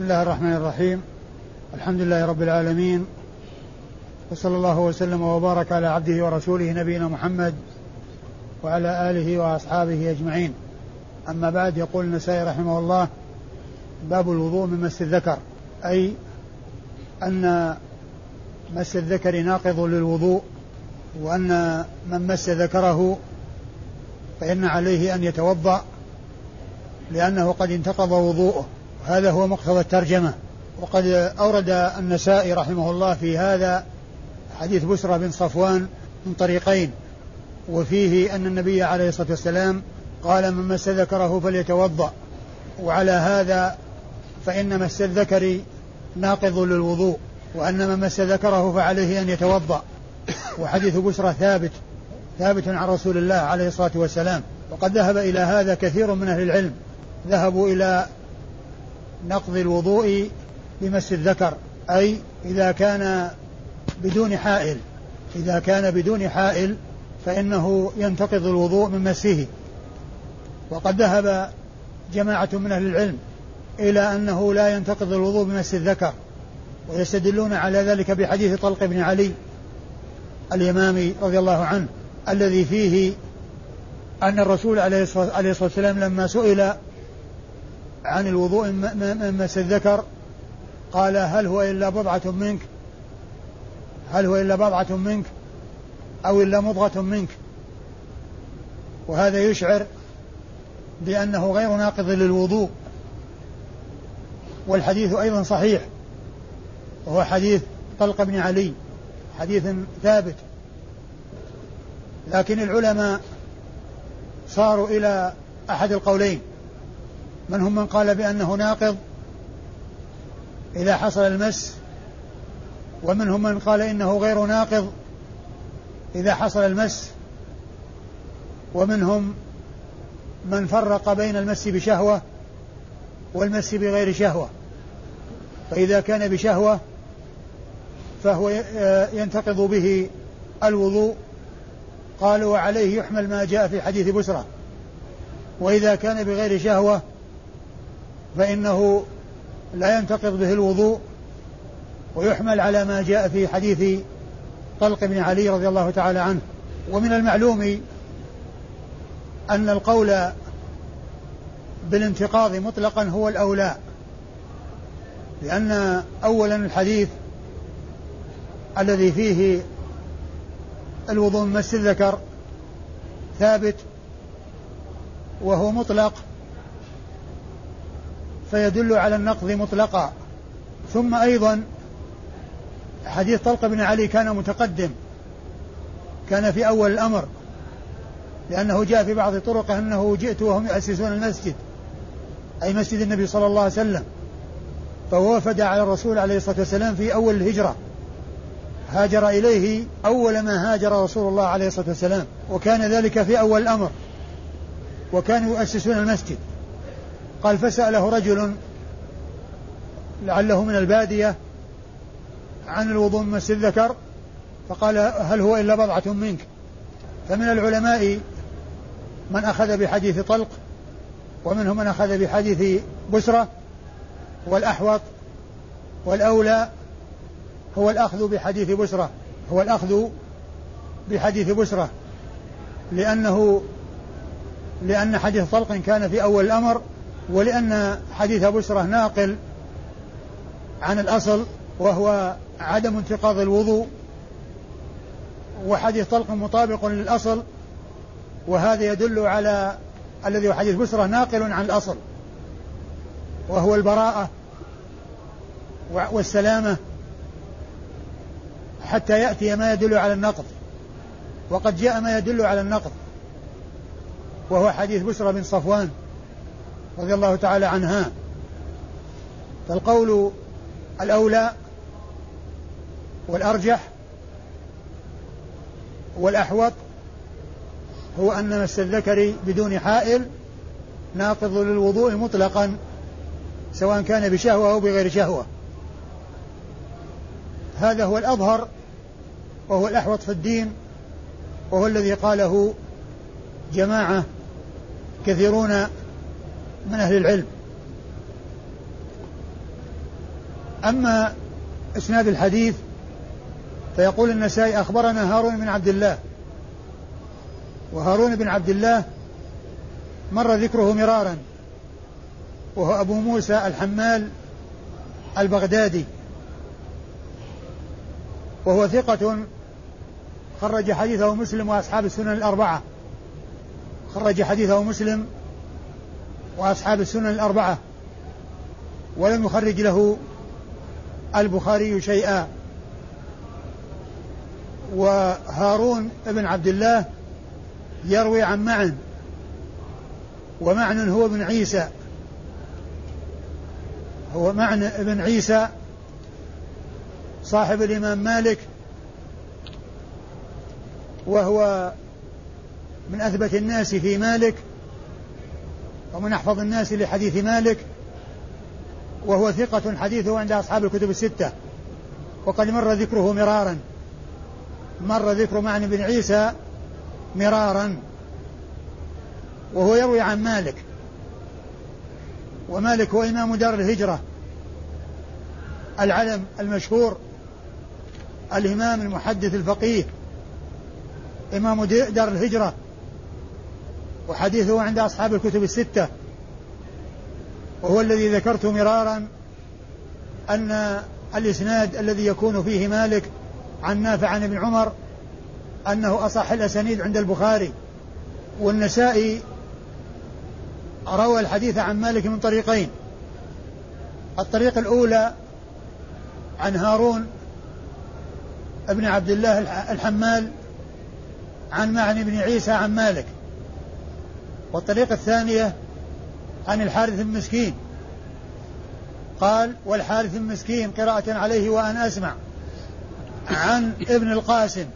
بسم الله الرحمن الرحيم. الحمد لله رب العالمين. وصلى الله وسلم وبارك على عبده ورسوله نبينا محمد وعلى آله وأصحابه أجمعين. أما بعد يقول النسائي رحمه الله باب الوضوء من مس الذكر أي أن مس الذكر ناقض للوضوء وأن من مس ذكره فإن عليه أن يتوضأ لأنه قد انتقض وضوءه. هذا هو مقتضى الترجمة. وقد أورد النسائي رحمه الله في هذا حديث بسرى بن صفوان من طريقين وفيه أن النبي عليه الصلاة والسلام قال من مس ذكره فليتوضأ. وعلى هذا فإن مس الذكر ناقض للوضوء وأن من مس ذكره فعليه أن يتوضأ. وحديث بسرى ثابت ثابت عن رسول الله عليه الصلاة والسلام. وقد ذهب إلى هذا كثير من أهل العلم. ذهبوا إلى نقض الوضوء بمس الذكر أي إذا كان بدون حائل إذا كان بدون حائل فإنه ينتقض الوضوء من مسه. وقد ذهب جماعة من أهل العلم إلى أنه لا ينتقض الوضوء بمس الذكر ويستدلون على ذلك بحديث طلق بن علي الإمامي رضي الله عنه الذي فيه أن الرسول عليه الصلاة والسلام لما سئل عن الوضوء من مس الذكر قال هل هو إلا بضعة منك؟ هل هو إلا بضعة منك؟ أو إلا مضغة منك؟ وهذا يشعر بأنه غير ناقض للوضوء. والحديث أيضا صحيح وهو حديث طلق بن علي حديث ثابت. لكن العلماء صاروا إلى أحد القولين منهم من قال بأنه ناقض إذا حصل المس ومنهم من قال إنه غير ناقض إذا حصل المس ومنهم من فرق بين المس بشهوة والمس بغير شهوة. فإذا كان بشهوة فهو ينتقض به الوضوء. قالوا وعليه يحمل ما جاء في حديث بسرة وإذا كان بغير شهوة فإنه لا ينتقض به الوضوء ويحمل على ما جاء في حديث طلق بن علي رضي الله تعالى عنه. ومن المعلوم أن القول بالانتقاض مطلقا هو الأولى لأن أولا الحديث الذي فيه الوضوء من مس الذكر ثابت وهو مطلق فيدل على النقض مطلقا. ثم أيضا حديث طلق بن علي كان متقدم. كان في أول الأمر. لأنه جاء في بعض طرقه أنه جئت وهم يؤسسون المسجد. أي مسجد النبي صلى الله عليه وسلم. فهو وفد على الرسول عليه الصلاة والسلام في أول الهجرة. هاجر إليه أول ما هاجر رسول الله عليه الصلاة والسلام. وكان ذلك في أول الأمر. وكانوا يؤسسون المسجد. قال فسأله رجل لعله من البادية عن الوضوء من مس الذكر فقال هل هو إلا بضعة منك؟ فمن العلماء من أخذ بحديث طلق ومنهم من أخذ بحديث بسرة والأحوط والأولى هو الأخذ بحديث بسرة هو الأخذ بحديث بسرة لأنه لأن حديث طلق كان في أول الأمر ولأن حديث بسرة ناقل عن الأصل وهو عدم انتقاض الوضوء وحديث طلق مطابق للأصل وهذا يدل على الذي هو حديث بسرة ناقل عن الأصل وهو البراءة والسلامة حتى يأتي ما يدل على النقض وقد جاء ما يدل على النقض وهو حديث بسرة بن صفوان. رضي الله تعالى عنها. فالقول الأولى والأرجح والأحوط هو أن مس الذكر بدون حائل ناقض للوضوء مطلقا سواء كان بشهوة أو بغير شهوة. هذا هو الأظهر وهو الأحوط في الدين وهو الذي قاله جماعة كثيرون من أهل العلم. أما إسناد الحديث فيقول النسائي أخبرنا هارون بن عبد الله. وهارون بن عبد الله مر ذكره مرارا وهو أبو موسى الحمال البغدادي. وهو ثقة خرج حديثه مسلم وأصحاب السنن الأربعة. خرج حديثه مسلم وأصحاب السنن الأربعة. ولم يخرج له البخاري شيئا. وهارون بن عبد الله يروي عن معن. ومعن هو ابن عيسى. هو معن ابن عيسى صاحب الإمام مالك. وهو من أثبت الناس في مالك. ومن أحفظ الناس لحديث مالك وهو ثقة حديثه عند أصحاب الكتب الستة. وقد مر ذكره مرارا. مر ذكر معنى بن عيسى مرارا. وهو يروي عن مالك. ومالك هو إمام دار الهجرة. العلم المشهور. الإمام المحدث الفقيه. إمام دار الهجرة. وحديثه عند أصحاب الكتب الستة وهو الذي ذكرت مرارا أن الإسناد الذي يكون فيه مالك عن نافع عن ابن عمر أنه أصح الأسانيد عند البخاري والنسائي روى الحديث عن مالك من طريقين الطريق الأولى عن هارون ابن عبد الله الحمال عن معن بن عيسى عن مالك. والطريقة الثانية عن الحارث المسكين. قال والحارث المسكين قراءة عليه وأنا أسمع. عن ابن القاسم.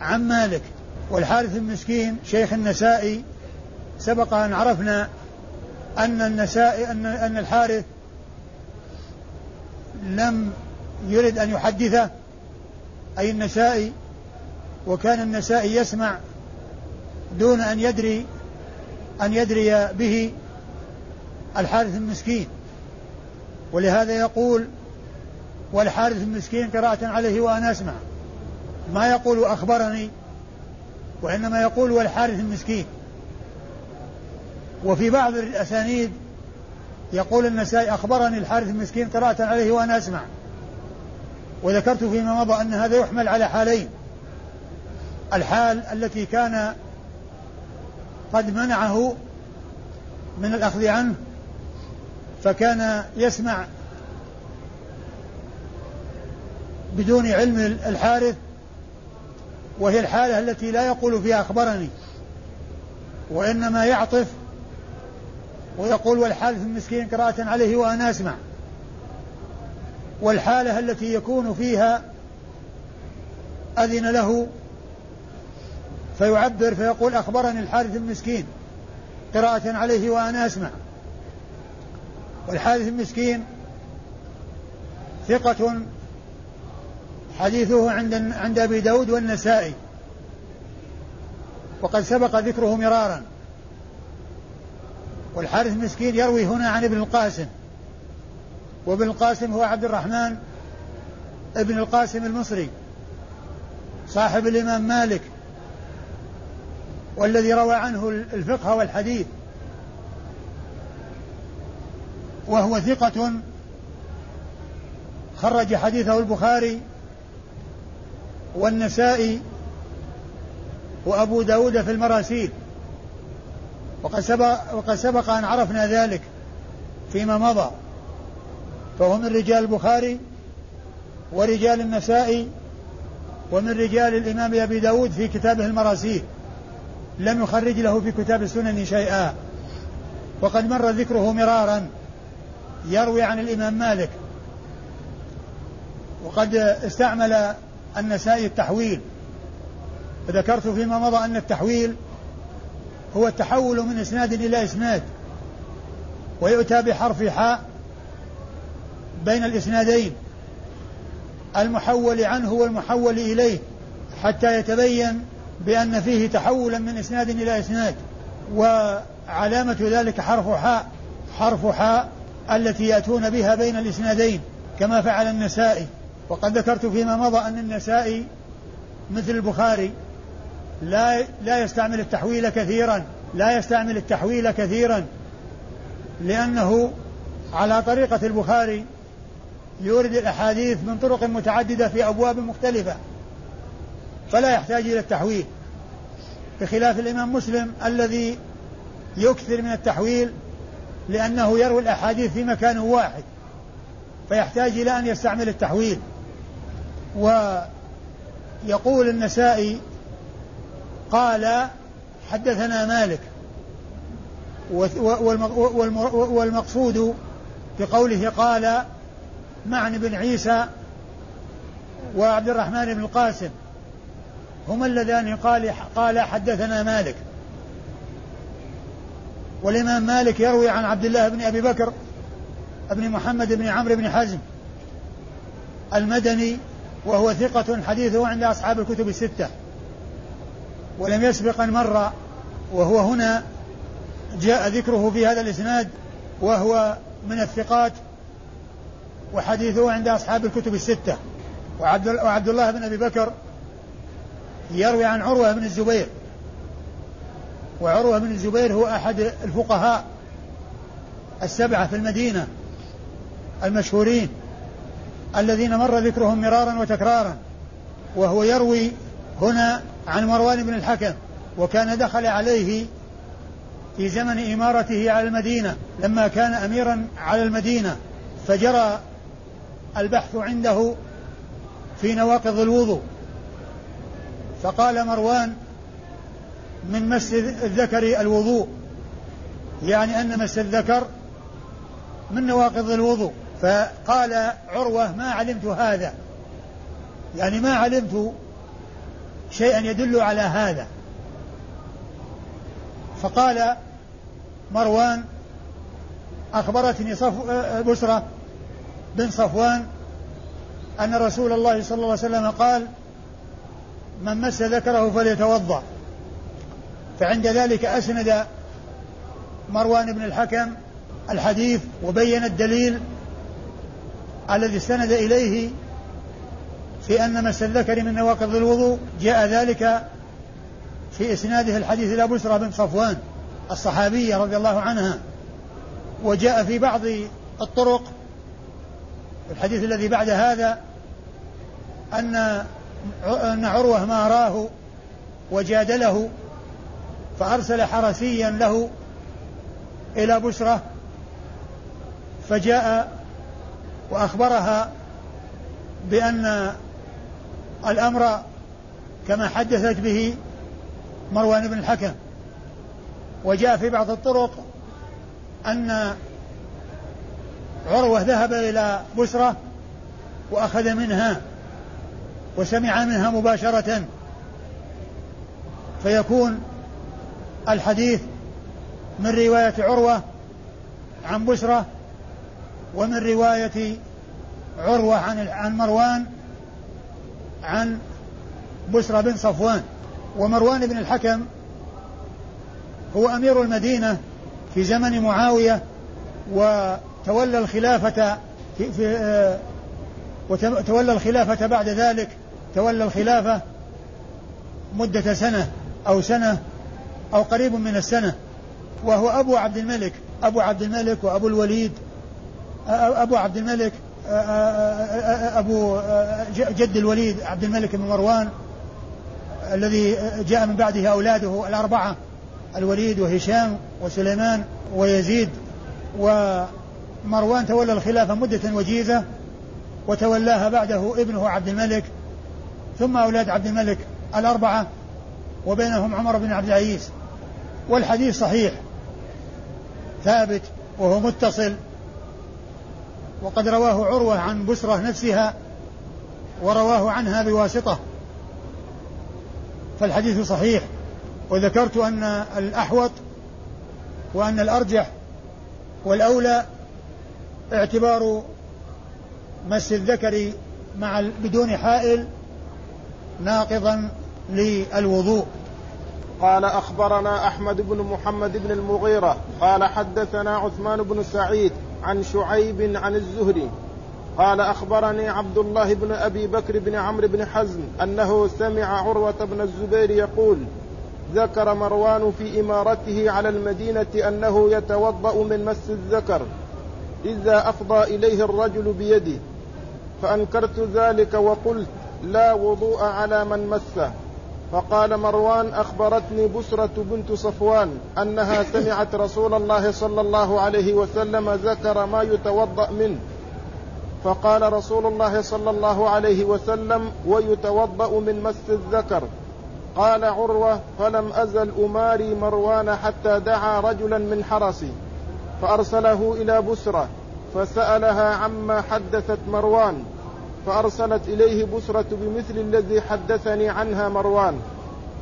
عن مالك. والحارث المسكين شيخ النسائي. سبق أن عرفنا أن النسائي أن أن الحارث لم يرد أن يحدثه. أي النسائي. وكان النسائي يسمع دون أن يدري أن يدري به الحارث المسكين. ولهذا يقول والحارث المسكين قراءة عليه وأنا أسمع. ما يقول أخبرني وإنما يقول والحارث المسكين. وفي بعض الأسانيد يقول النسائي أخبرني الحارث المسكين قراءة عليه وأنا أسمع. وذكرت فيما مضى أن هذا يحمل على حالين. الحال التي كان قد منعه من الأخذ عنه فكان يسمع بدون علم الحارث وهي الحالة التي لا يقول فيها أخبرني وإنما يعطف ويقول والحارث المسكين قراءة عليه وأنا أسمع. والحالة التي يكون فيها أذن له فيعبر فيقول أخبرني الحارث المسكين قراءة عليه وأنا أسمع. والحارث المسكين ثقة حديثه عند عند أبي داود والنسائي. وقد سبق ذكره مرارا. والحارث المسكين يروي هنا عن ابن القاسم. وابن القاسم هو عبد الرحمن ابن القاسم المصري صاحب الإمام مالك. والذي روى عنه الفقه والحديث. وهو ثقة خرج حديثه البخاري والنسائي وأبو داود في المراسيل. وقد سبق, وقد سبق أن عرفنا ذلك فيما مضى. فهو من رجال البخاري ورجال النسائي ومن رجال الإمام أبي داود في كتابه المراسيل. لم يخرج له في كتاب السنن شيئا. وقد مر ذكره مرارا يروي عن الإمام مالك. وقد استعمل النسائي التحويل. فذكرت فيما مضى أن التحويل هو التحول من إسناد إلى إسناد ويؤتى بحرف حاء بين الإسنادين. المحول عنه والمحول إليه حتى يتبين بأن فيه تحولا من إسناد إلى إسناد وعلامة ذلك حرف حاء حرف حاء التي يأتون بها بين الإسنادين كما فعل النسائي. وقد ذكرت فيما مضى أن النسائي مثل البخاري لا لا يستعمل التحويل كثيرا لا يستعمل التحويل كثيرا لأنه على طريقة البخاري يورد الأحاديث من طرق متعددة في أبواب مختلفة. فلا يحتاج إلى التحويل بخلاف الإمام مسلم الذي يكثر من التحويل لأنه يروي الأحاديث في مكان واحد فيحتاج إلى أن يستعمل التحويل. ويقول النسائي قال حدثنا مالك والمقصود بقوله قال معن بن عيسى وعبد الرحمن بن القاسم. هما اللذان قال قال حدثنا مالك. والإمام مالك يروي عن عبد الله بن أبي بكر بن محمد بن عمرو بن حزم المدني وهو ثقة حديثه عند أصحاب الكتب الستة. ولم يسبق أن مر وهو هنا جاء ذكره في هذا الإسناد وهو من الثقات وحديثه عند أصحاب الكتب الستة. وعبد الله بن أبي بكر يروي عن عروة بن الزبير. وعروة بن الزبير هو أحد الفقهاء السبعة في المدينة المشهورين الذين مر ذكرهم مرارا وتكرارا. وهو يروي هنا عن مروان بن الحكم وكان دخل عليه في زمن إمارته على المدينة لما كان أميرا على المدينة. فجرى البحث عنده في نواقض الوضوء. فقال مروان من مس الذكر الوضوء يعني أن مس الذكر من نواقض الوضوء. فقال عروة ما علمت هذا يعني ما علمت شيئا يدل على هذا. فقال مروان أخبرتني صف بسرة بن صفوان أن رسول الله صلى الله عليه وسلم قال من مس ذكره فليتوضأ. فعند ذلك أسند مروان بن الحكم الحديث وبين الدليل الذي استند إليه في أن مس الذكر من نواقض الوضوء. جاء ذلك في إسناده الحديث إلى بشرى بن صفوان الصحابية رضي الله عنها. وجاء في بعض الطرق الحديث الذي بعد هذا أن أن عروة ما راه وجادله فأرسل حرسيا له إلى بشرة فجاء وأخبرها بأن الأمر كما حدثت به مروان بن الحكم. وجاء في بعض الطرق أن عروة ذهب إلى بشرة وأخذ منها. وسمع منها مباشرة. فيكون الحديث من رواية عروة عن بشرة ومن رواية عروة عن عن مروان عن بشرى بن صفوان. ومروان بن الحكم هو أمير المدينة في زمن معاوية وتولى الخلافة في, في آه وتولى الخلافة بعد ذلك تولى الخلافة مدة سنة أو سنة أو قريب من السنة وهو أبو عبد الملك أبو عبد الملك وأبو الوليد أبو عبد الملك أبو جد الوليد عبد الملك بن مروان الذي جاء من بعده أولاده الأربعة الوليد وهشام وسليمان ويزيد ومروان تولى الخلافة مدة وجيزة وتولاها بعده ابنه عبد الملك ثم أولاد عبد الملك الأربعة وبينهم عمر بن عبد العزيز. والحديث صحيح ثابت وهو متصل. وقد رواه عروة عن بسرة نفسها ورواه عنها بواسطة. فالحديث صحيح وذكرت أن الأحوط وأن الأرجح والأولى اعتبار مس الذكر مع بدون حائل ناقضا للوضوء. قال أخبرنا أحمد بن محمد بن المغيرة قال حدثنا عثمان بن سعيد عن شعيب عن الزهري قال أخبرني عبد الله بن أبي بكر بن عمرو بن حزم أنه سمع عروة بن الزبير يقول ذكر مروان في إمارته على المدينة أنه يتوضأ من مس الذكر إذا أفضى إليه الرجل بيده فأنكرت ذلك وقلت لا وضوء على من مسه. فقال مروان أخبرتني بسرة بنت صفوان أنها سمعت رسول الله صلى الله عليه وسلم ذكر ما يتوضأ منه. فقال رسول الله صلى الله عليه وسلم ويتوضأ من مس الذكر. قال عروة فلم أزل أماري مروان حتى دعا رجلا من حرسي. فأرسله إلى بسرة فسألها عما حدثت مروان. فأرسلت إليه بسرة بمثل الذي حدثني عنها مروان.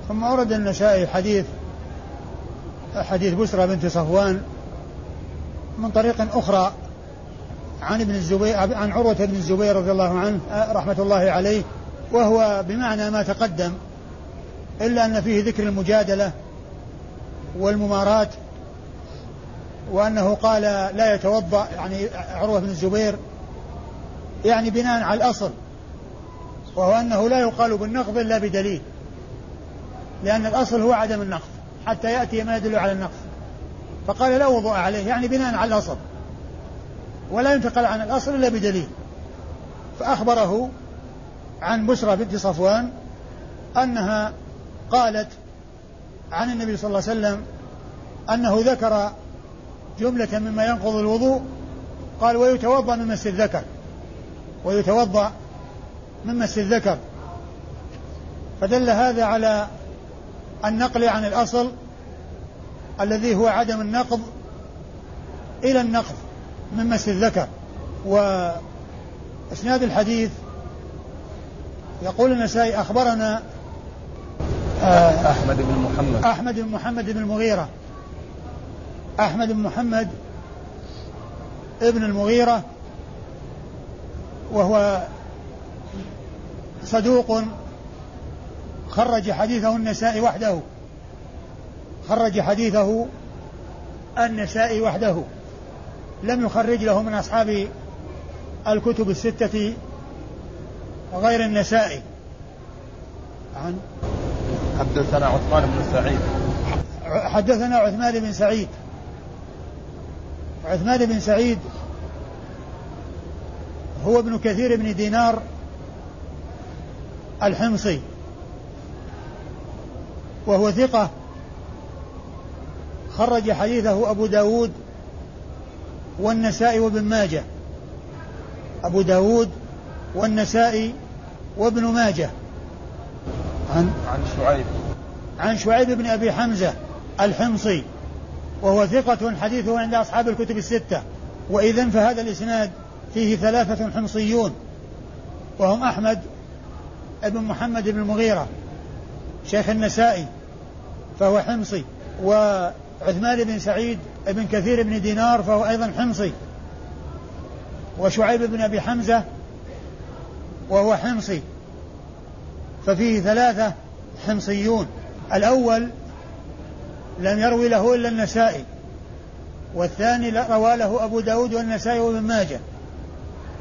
ثم أورد النسائي حديث حديث بسرة بنت صفوان من طريق أخرى عن ابن الزبير عن عروة بن الزبير رضي الله عنه رحمة الله عليه وهو بمعنى ما تقدم إلا أن فيه ذكر المجادلة والممارات وأنه قال لا يتوضأ يعني عروة بن الزبير يعني بناء على الأصل وهو أنه لا يقال بالنقض إلا بدليل لأن الأصل هو عدم النقض حتى يأتي ما يدل على النقض. فقال لا وضوء عليه يعني بناء على الأصل ولا ينتقل عن الأصل إلا بدليل. فأخبره عن بشرى بنت صفوان أنها قالت عن النبي صلى الله عليه وسلم أنه ذكر جملة مما ينقض الوضوء قال ويتوضأ من مس الذكر ويتوضأ من مس الذكر. فدل هذا على النقل عن الأصل الذي هو عدم النقض إلى النقض من مس الذكر. وإسناد الحديث يقول النسائي أخبرنا آه، أحمد بن محمد. أحمد بن محمد بن المغيرة. أحمد بن محمد ابن المغيرة. وهو صدوق خرج حديثه النسائي وحده. خرج حديثه النسائي وحده. لم يخرج له من أصحاب الكتب الستة غير النسائي. عن حدثنا عثمان بن سعيد. حدثنا عثمان بن سعيد. عثمان بن سعيد هو ابن كثير بن دينار الحمصي. وهو ثقة. خرج حديثه أبو داود والنسائي وابن ماجه. أبو داود والنسائي وابن ماجه. عن عن شعيب. عن شعيب بن أبي حمزة الحمصي. وهو ثقة حديثه عند أصحاب الكتب الستة. وإذا فهذا الإسناد فيه ثلاثة حمصيون وهم أحمد بن محمد بن المغيرة شيخ النسائي فهو حمصي وعثمان بن سعيد بن كثير بن دينار فهو أيضا حمصي وشعيب بن أبي حمزة وهو حمصي ففيه ثلاثة حمصيون. الأول لم يروي له إلا النسائي والثاني روى له أبو داود والنسائي وابن ماجه.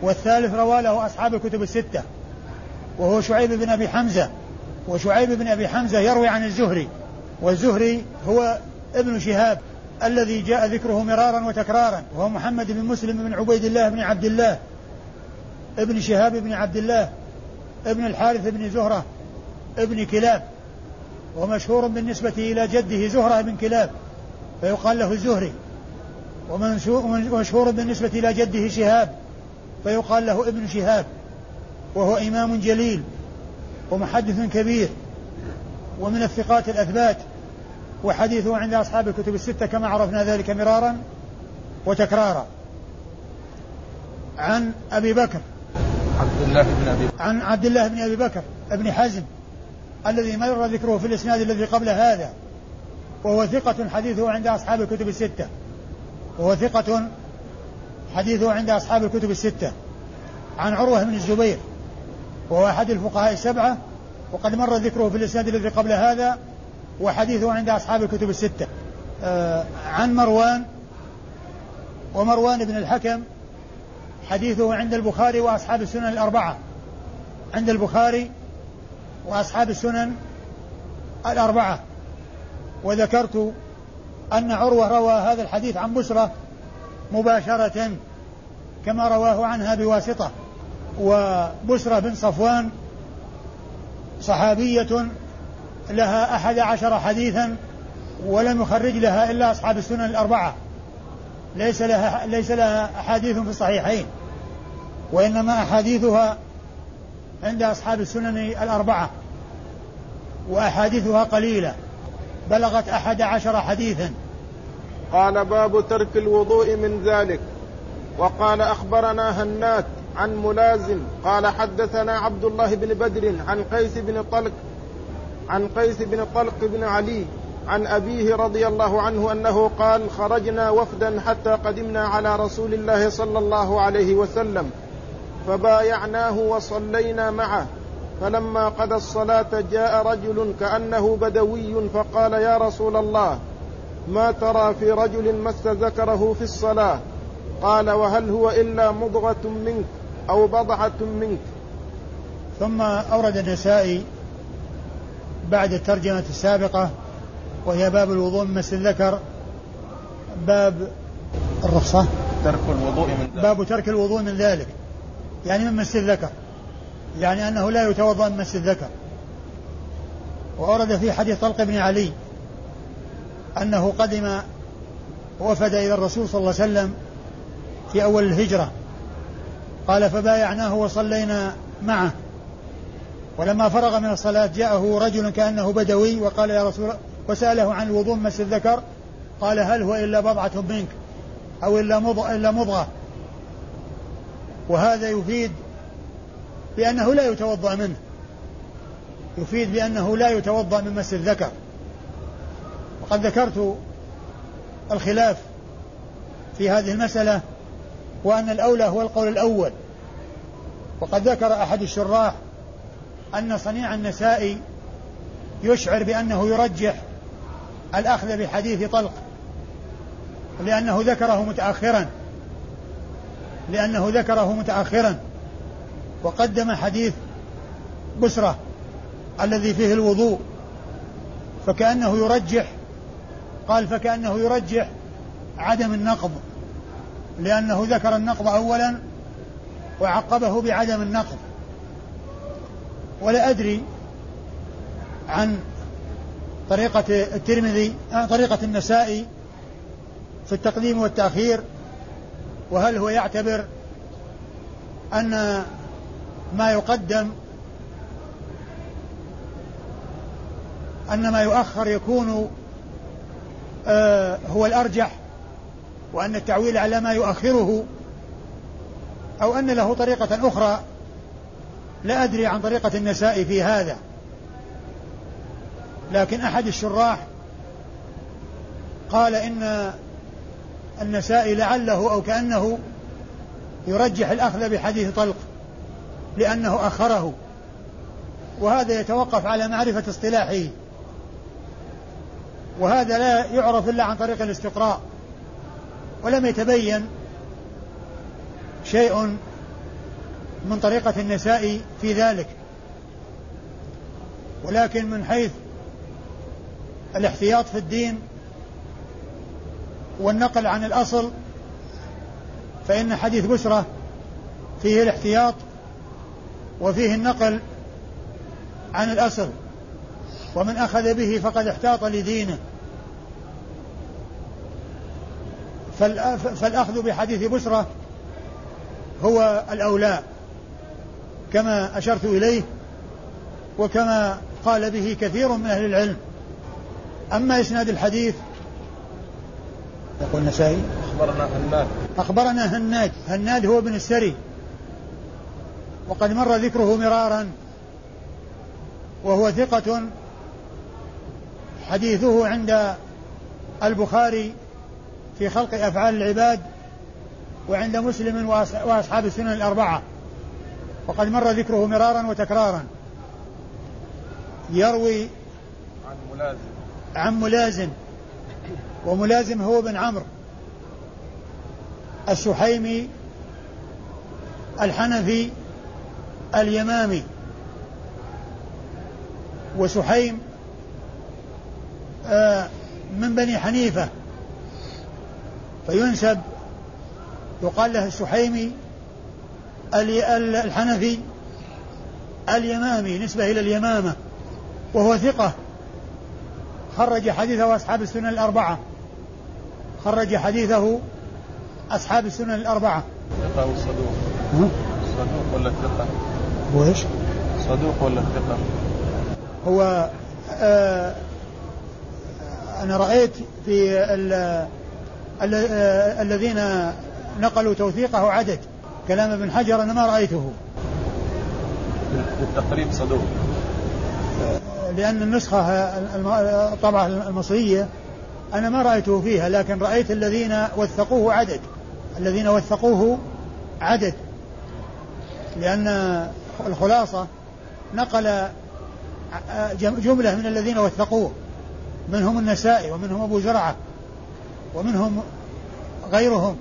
والثالث روى له أصحاب الكتب الستة وهو شعيب بن أبي حمزة وشعيب بن أبي حمزة يروي عن الزهري والزهري هو ابن شهاب الذي جاء ذكره مرارا وتكرارا وهو محمد بن مسلم بن عبيد الله بن عبد الله ابن شهاب بن عبد الله ابن الحارث بن زهرة ابن كلاب ومشهور بالنسبة إلى جده زهرة بن كلاب فيقال له الزهري ومشهور بالنسبة إلى جده شهاب. فيقال له ابن شهاب وهو إمام جليل ومحدث كبير ومن الثقات الأثبات وحديثه عند أصحاب الكتب الستة كما عرفنا ذلك مرارا وتكرارا. عن أبي بكر. عبد الله بن أبي بكر. عن عبد الله بن أبي بكر ابن حزم الذي مر ذكره في الإسناد الذي قبل هذا وهو ثقة حديثه عند أصحاب الكتب الستة وهو ثقة حديثه عند أصحاب الكتب الستة. عن عروة بن الزبير وهو أحد الفقهاء السبعة وقد مر ذكره في الإسناد الذي قبل هذا وحديثه عند أصحاب الكتب الستة. آه عن مروان ومروان بن الحكم حديثه عند البخاري وأصحاب السنن الأربعة. عند البخاري وأصحاب السنن الأربعة. وذكرت أن عروة روى هذا الحديث عن بشرة مباشرة كما رواه عنها بواسطة وبشرة بن صفوان صحابية لها أحد عشر حديثا ولم يخرج لها إلا أصحاب السنن الأربعة. ليس لها ليس لها أحاديث في الصحيحين وإنما أحاديثها عند أصحاب السنن الأربعة وأحاديثها قليلة بلغت أحد عشر حديثا. قال باب ترك الوضوء من ذلك. وقال أخبرنا هنات عن ملازم قال حدثنا عبد الله بن بدر عن قيس بن طلق عن قيس بن طلق بن علي عن أبيه رضي الله عنه أنه قال خرجنا وفدا حتى قدمنا على رسول الله صلى الله عليه وسلم فبايعناه وصلينا معه. فلما قضى الصلاة جاء رجل كأنه بدوي فقال يا رسول الله ما ترى في رجل مس ذكره في الصلاة. قال وهل هو إلا مضغة منك أو بضعة منك. ثم أورد النسائي بعد الترجمة السابقة وهي باب الوضوء من مس الذكر باب الرخصة. ترك الوضوء من ذلك. باب ترك الوضوء من ذلك. يعني من مس الذكر. يعني أنه لا يتوضأ من مس الذكر. وأورد في حديث طلق بن علي أنه قدم وفد إلى الرسول صلى الله عليه وسلم في أول الهجرة. قال فبايعناه وصلينا معه. ولما فرغ من الصلاة جاءه رجل كأنه بدوي وقال يا رسول وسأله عن الوضوء مس الذكر قال هل هو إلا بضعة منك أو إلا مضغة, إلا مضغة. وهذا يفيد بأنه لا يتوضأ منه. يفيد بأنه لا يتوضأ من مس الذكر. وقد ذكرت الخلاف في هذه المسألة وأن الأولى هو القول الأول. وقد ذكر أحد الشراح أن صنيع النسائي يشعر بأنه يرجح الأخذ بحديث طلق لأنه ذكره متأخرا لأنه ذكره متأخرا وقدم حديث بسرة الذي فيه الوضوء فكأنه يرجح قال فكأنه يرجح عدم النقض لأنه ذكر النقض أولا وعقبه بعدم النقض. ولا أدري عن طريقة الترمذي آه، طريقة النسائي في التقديم والتأخير وهل هو يعتبر أن ما يقدم أن ما يؤخر يكون هو الأرجح وأن التعويل على ما يؤخره أو أن له طريقة أخرى. لا أدري عن طريقة النساء في هذا لكن أحد الشراح قال إن النسائي لعله أو كأنه يرجح الأخذ بحديث طلق لأنه أخره وهذا يتوقف على معرفة اصطلاحه. وهذا لا يعرف إلا عن طريق الاستقراء ولم يتبين شيء من طريقة النساء في ذلك. ولكن من حيث الاحتياط في الدين والنقل عن الأصل فإن حديث بشرة فيه الاحتياط وفيه النقل عن الأصل. ومن أخذ به فقد احتاط لدينه. فالأخذ بحديث بشرة هو الأولى كما أشرت إليه وكما قال به كثير من أهل العلم. أما إسناد الحديث يقول النسائي أخبرنا هناد. أخبرنا هناد. هناد هو ابن السري. وقد مر ذكره مرارا وهو ثقة حديثه عند البخاري في خلق أفعال العباد وعند مسلم وأصحاب السنن الأربعة. وقد مر ذكره مرارا وتكرارا. يروي عن ملازم. عن ملازم. وملازم هو بن عمرو. السحيمي الحنفي اليمامي. وسحيم من بني حنيفة فينسب يقال له السحيمي الحنفي اليمامي نسبة إلى اليمامة وهو ثقة خرج حديثه أصحاب السنن الأربعة خرج حديثه أصحاب السنن الأربعة ثقة وصدوق صدوق ولا ثقة؟ هو إيش؟ صدوق ولا ثقة؟ هو آه أنا رأيت في الذين نقلوا توثيقه عدد. كلام ابن حجر أنا ما رأيته. بالتقريب صدوق. لأن النسخة الطبعة المصرية أنا ما رأيته فيها لكن رأيت الذين وثقوه عدد. الذين وثقوه عدد. لأن الخلاصة نقل جملة من الذين وثقوه. منهم النسائي ومنهم أبو زرعة ومنهم غيرهم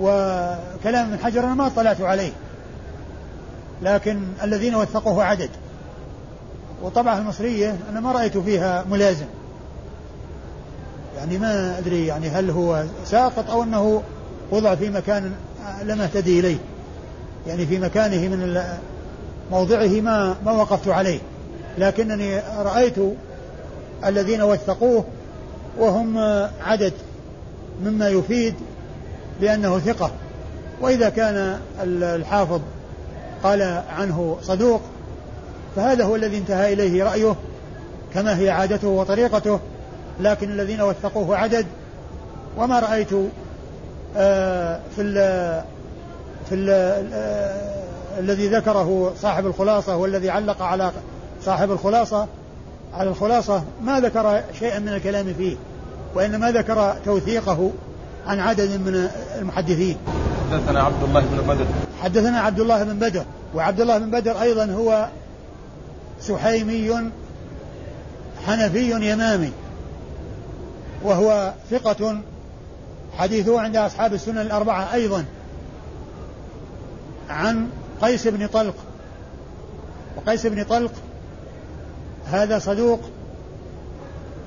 وكلام ابن حجر أنا ما اطلعت عليه. لكن الذين وثقوه عدد. وطبعة المصرية أنا ما رأيت فيها ملازم. يعني ما أدري يعني هل هو ساقط أو أنه وضع في مكان لم أهتدي إليه. يعني في مكانه من موضعه ما ما وقفت عليه. لكنني رأيت الذين وثقوه وهم عدد مما يفيد بأنه ثقة. وإذا كان الحافظ قال عنه صدوق فهذا هو الذي انتهى إليه رأيه كما هي عادته وطريقته. لكن الذين وثقوه عدد وما رأيت آه، في ال في ال آه، الذي ذكره صاحب الخلاصة والذي علق على صاحب الخلاصة على الخلاصة ما ذكر شيئا من الكلام فيه وإنما ذكر توثيقه عن عدد من المحدثين. حدثنا عبد الله بن بدر. حدثنا عبد الله بن بدر وعبد الله بن بدر أيضا هو سحيمي حنفي يمامي وهو ثقة حديثه عند أصحاب السنن الأربعة أيضا. عن قيس بن طلق وقيس بن طلق هذا صدوق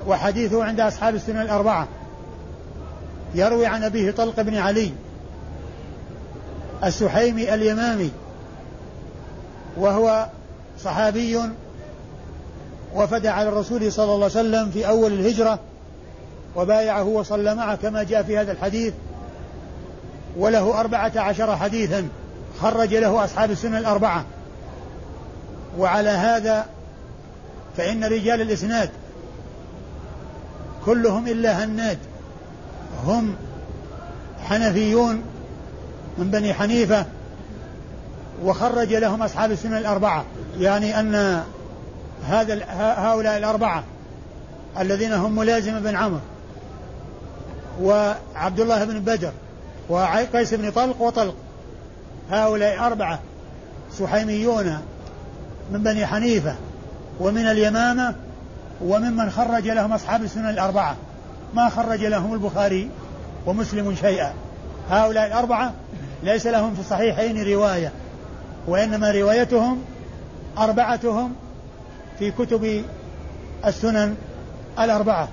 وحديثه عند أصحاب السنن الأربعة. يروي عن أبيه طلق بن علي السحيمي اليمامي وهو صحابي وفد على الرسول صلى الله عليه وسلم في أول الهجرة وبايعه وصلى معه كما جاء في هذا الحديث وله أربعة عشر حديثا خرج له أصحاب السنة الأربعة. وعلى هذا فإن رجال الإسناد كلهم إلا هناد هم حنفيون من بني حنيفة وخرج لهم أصحاب السنة الأربعة يعني أن هذا هؤلاء الأربعة الذين هم ملازم بن عمرو وعبد الله بن بدر وقيس بن طلق وطلق هؤلاء أربعة سحيميون من بني حنيفة. ومن اليمامة وممن خرج لهم أصحاب السنن الأربعة. ما خرج لهم البخاري ومسلم شيئا. هؤلاء الأربعة ليس لهم في الصحيحين رواية وإنما روايتهم أربعتهم في كتب السنن الأربعة.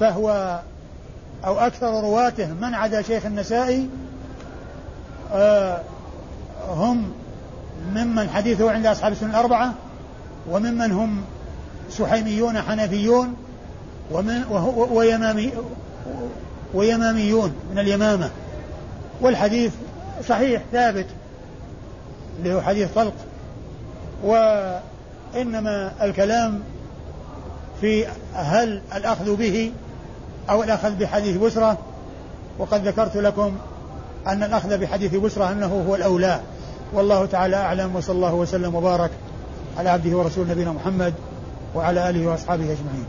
فهو أو أكثر رواته من عدا شيخ النسائي آه هم ممن حديثه عند أصحاب السنن الأربعة وممن هم سحيميون حنفيون ومن ويمامي ويماميون من اليمامة. والحديث صحيح ثابت. اللي هو حديث طلق. وإنما الكلام في هل الأخذ به أو الأخذ بحديث بسرة وقد ذكرت لكم أن الأخذ بحديث بسرة أنه هو الأولى. والله تعالى أعلم وصلى الله وسلم وبارك على عبده ورسول نبينا محمد وعلى آله وأصحابه أجمعين.